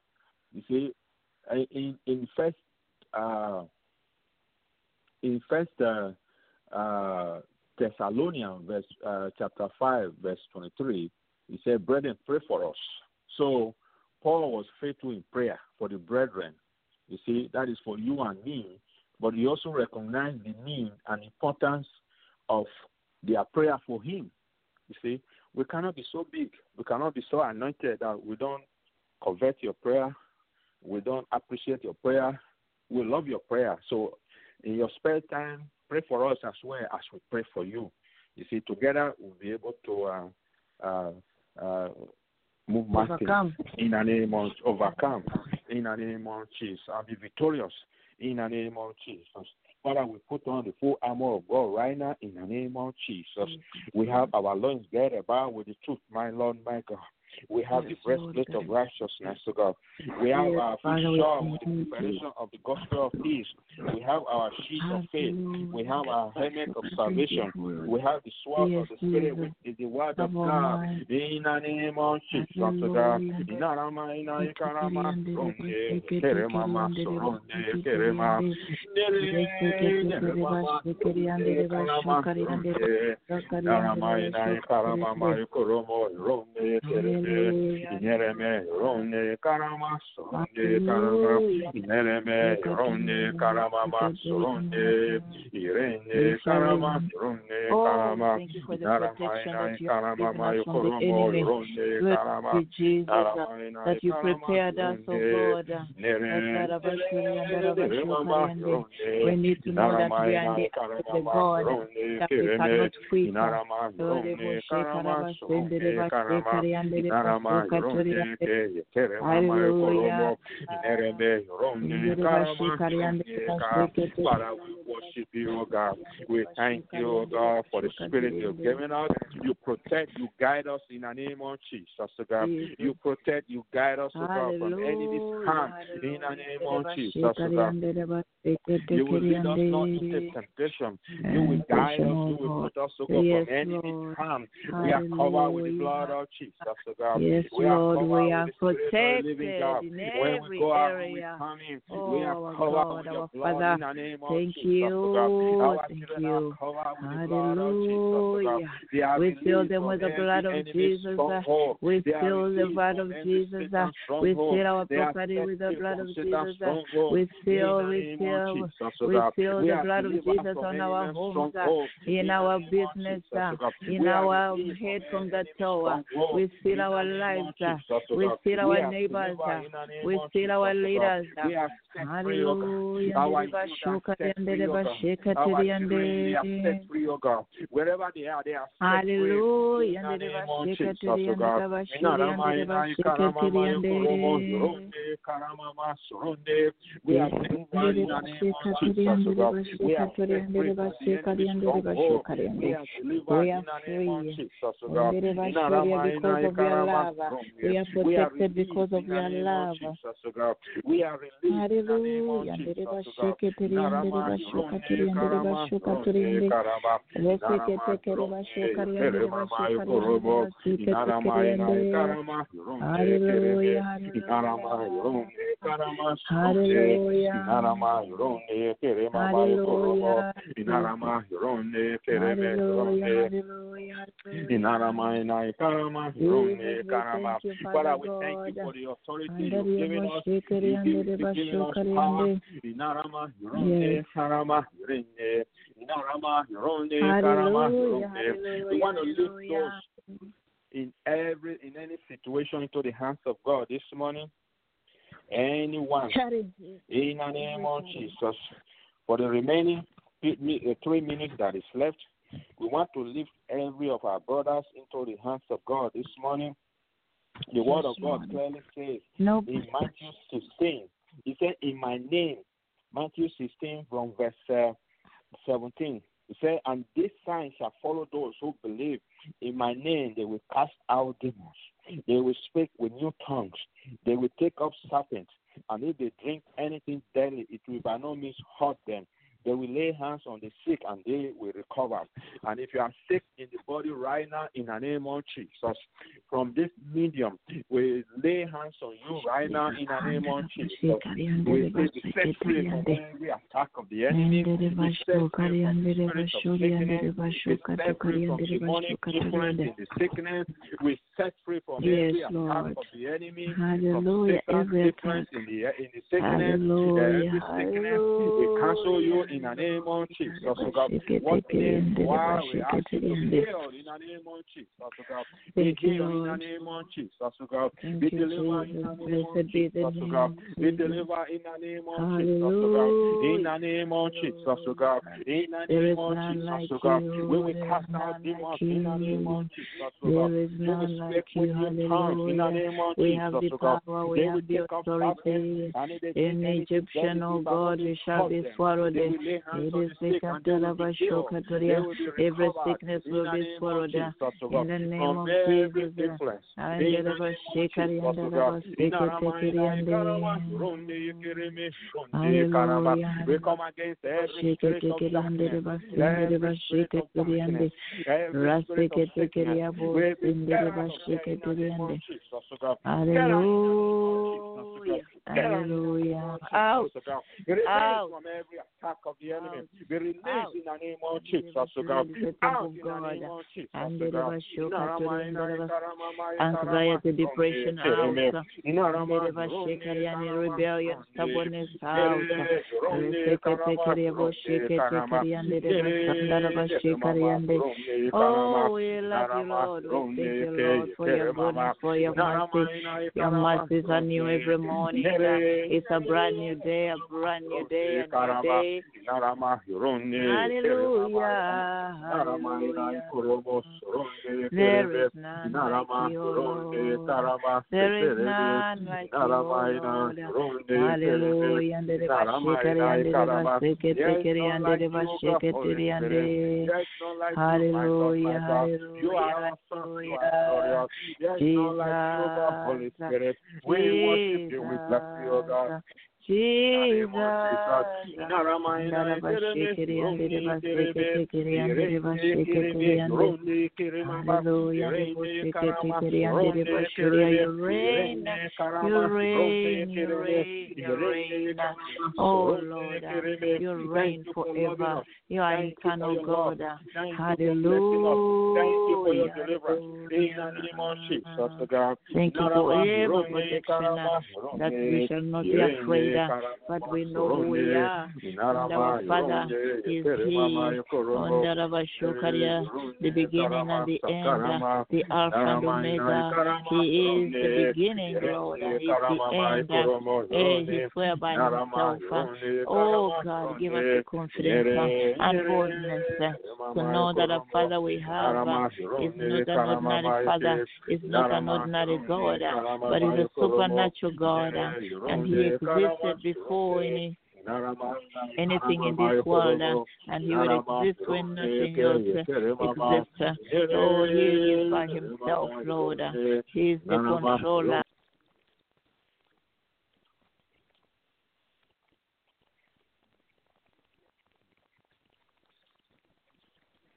You see, uh, in in first uh, in first uh, uh, Thessalonians, verse uh, chapter five, verse twenty-three, he said, "Brethren, pray for us." So Paul was faithful in prayer for the brethren. You see, that is for you and me. But he also recognized the need and importance of their prayer for him. You see, we cannot be so big, we cannot be so anointed that we don't convert your prayer, we don't appreciate your prayer, we love your prayer. So in your spare time, pray for us as well as we pray for you. You see, together we'll be able to uh, uh, uh, move mountains in the name of overcome in the name of Jesus. I'll be victorious in the name of Jesus. Father, we put on the full armor of God right now in the name of Jesus. We have our loins girded about with the truth, my Lord, my God. We have Yes, the Lord, of righteousness, to God. We have Yes, our feet shod with the preparation of the gospel of peace. We have our sheet of faith. We have our helmet of salvation. We have the sword Yes, of the Spirit, which is the word of God. In the name of Jesus, to God. Inarama, Sekeriande, ronde, keremama, soronde, kerema. sekeriande. Nere, neremama, ronde, karama, ronde. Narama, ina, ikarama, ma, ikoromo, ronde, kereme. Hallelujah. Inereme, ronde, karama, karama. Inereme, ronde, karama. Irene, karama, ronde, Oh, karama. thank you for the Narama, protection ina, that you have ikarama, given ma, us from the ikoromo, enemy. ronde, karama. be Jesus, uh, that you prepared us, oh God. uh, We need to know that we are in the eyes of the God that we cannot quit. Father, we worship you, O God. We thank you, O God, for the spirit you've given us. You protect, you guide us in the name of Jesus, O God. You protect, you guide us, O God, from enemy's hand in the name of Jesus, O God. You will lead us not into temptation. You will guide us. You will put us, O God, from enemy's hand. We are covered with the blood of Jesus, O God. Yes, We Lord, we are the Spirit of the living protected in every out, we area. Oh, we are our God, our Father. in the name of Thank you. Thank you. are covered with the blood of Jesus, O God. Hallelujah. We fill them with the blood of Jesus. uh. We fill the blood of Jesus. uh, We fill our property with the blood of Jesus. uh. We fill, we fill, we fill the blood of Jesus on our homes, uh, in our business, Jesus, uh, O God. in our head from the toe. uh. We fill the our lives. uh, We God. our neighbors. uh, in the name We of our Jesus, O God. leaders. uh, We are set free, O God. Hallelujah. Our Ndere youth are bashuka set yandere free, O God. basheka Our tiri children, they are yande. set free, O God. Wherever they are, they are. Hallelujah. In the Ndere name of basheka Jesus, tiri O yandere God. bashiri Inarama, yandere ina, basheka ikarama, tiri mayo, koromo, yande. yoronde, karama, masoronde. We are delivered Ndere in the name basheka of tiri Jesus, O yandere God. We are set free from the basheka enemy's yandere stronghold. bashuka yande. We are delivered We in are the name of free. Jesus, O God. Ndere bashuria Inarama, because ina, of your love. We are protected because of your love. Jesus, O God. We are released in the name of Hallelujah. Ndere Jesus, O oh God. basheke tiri yandere Inarama, bashuka yoronde, tiri yandere karama, bashuka tiri soronde, yande. karama. Reseke tekere bashuka yandere bashuka yandere bashuka tekere yande. Hallelujah, hallelujah. Thank you, Father, Father we thank you for the authority you've given us. You've given, andere you've given us power. Inarama, Yoronde, Karama, Yorende. Inarama, Yoronde, Karama, Hallelujah. We want to lift those in every in any situation into the hands of God this morning. Anyone in the name of Jesus. For the remaining three uh, three minutes that is left, we want to lift every of our brothers into the hands of God this morning. The word of God clearly says Nope. in Matthew 16, He said, In my name, Matthew 16 from verse uh, 17. He said, And this sign shall follow those who believe. In my name, they will cast out demons. They will speak with new tongues. They will take up serpents. And if they drink anything deadly, it will by no means hurt them. They will lay hands on the sick and they will recover. And if you are sick in the body right now, in the name of Jesus, from this medium, we lay hands on you right now in the name of Jesus. We set free from every attack of the enemy. Be set free from the spirit of sickness. Be set free from demonic influence in the sickness. We set free from every attack of the enemy. Hallelujah. Every attack. in the in the sickness. Hallelujah. Every sickness. We cancel you in the name of Jesus, oh God. What name we ask you to be healed in the name of Jesus, oh God. Be healed in the name of Jesus, oh God. Be delivered in the name of Jesus, the oh God. Be delivered in the name of Jesus, oh God. In the name of Jesus, oh God. In the name of Jesus, oh God. We will cast out demons in the name of Jesus, oh God. There is They none will speak with you. new tongues in the name of We Jesus, oh God. We They will take up authority. serpents and if they In Egyptian, oh God, we shall be swallowed. Will lay hands It on the sick and they will be healed. They will be Every sickness will be swallowed. In the name of Jesus. influence. And In the the name of Jesus, God. In Aramaina, Ikarama, Ronde, Yekereme, Ronde, Karama. We come against every spirit of darkness, every spirit of darkness, every spirit of sickness. We we out of there in the name of out in the name of Jesus, oh God. Get in the name of Jesus, Out. Oh God. Be Out. from every attack of the enemy. Be released in the name of Jesus, oh God. Out in the name of Jesus, oh God. Anxiety, depression out. Rebellion, stubbornness out. Reseketekeriabo sheketekeriande, rebasandaraba shekariande. Oh, we love you, Lord. We thank you, Lord, for your goodness, for your mercy. Your mercies are new every morning. It's a brand new day, a brand new day, a new day. Hallelujah. Hallelujah. There is none like you, Lord. There is none like you, Lord. Hallelujah. And the Bashikari and the Baseketeri and the Bashiketeri and the Hallelujah. Hallelujah. Spirit, we worship you, we bless you, God. Oh Lord, you reign forever. You are eternal God. Hallelujah. Thank you for every protection that we shall not be afraid, but we know who we are. And our Father is He, our Shokaria, the beginning and the end, the Alpha and Omega. He is the beginning, Lord, and He is the end. Eh, He swear by Himself. Uh, oh God, give us the confidence uh, and boldness uh, to know that the Father we have is not an ordinary Father, is not an ordinary God, but is a supernatural God, and He existed before any anything in this world, uh, and He will exist when nothing else uh, exists. So uh, He is by Himself, Lord. He is the controller.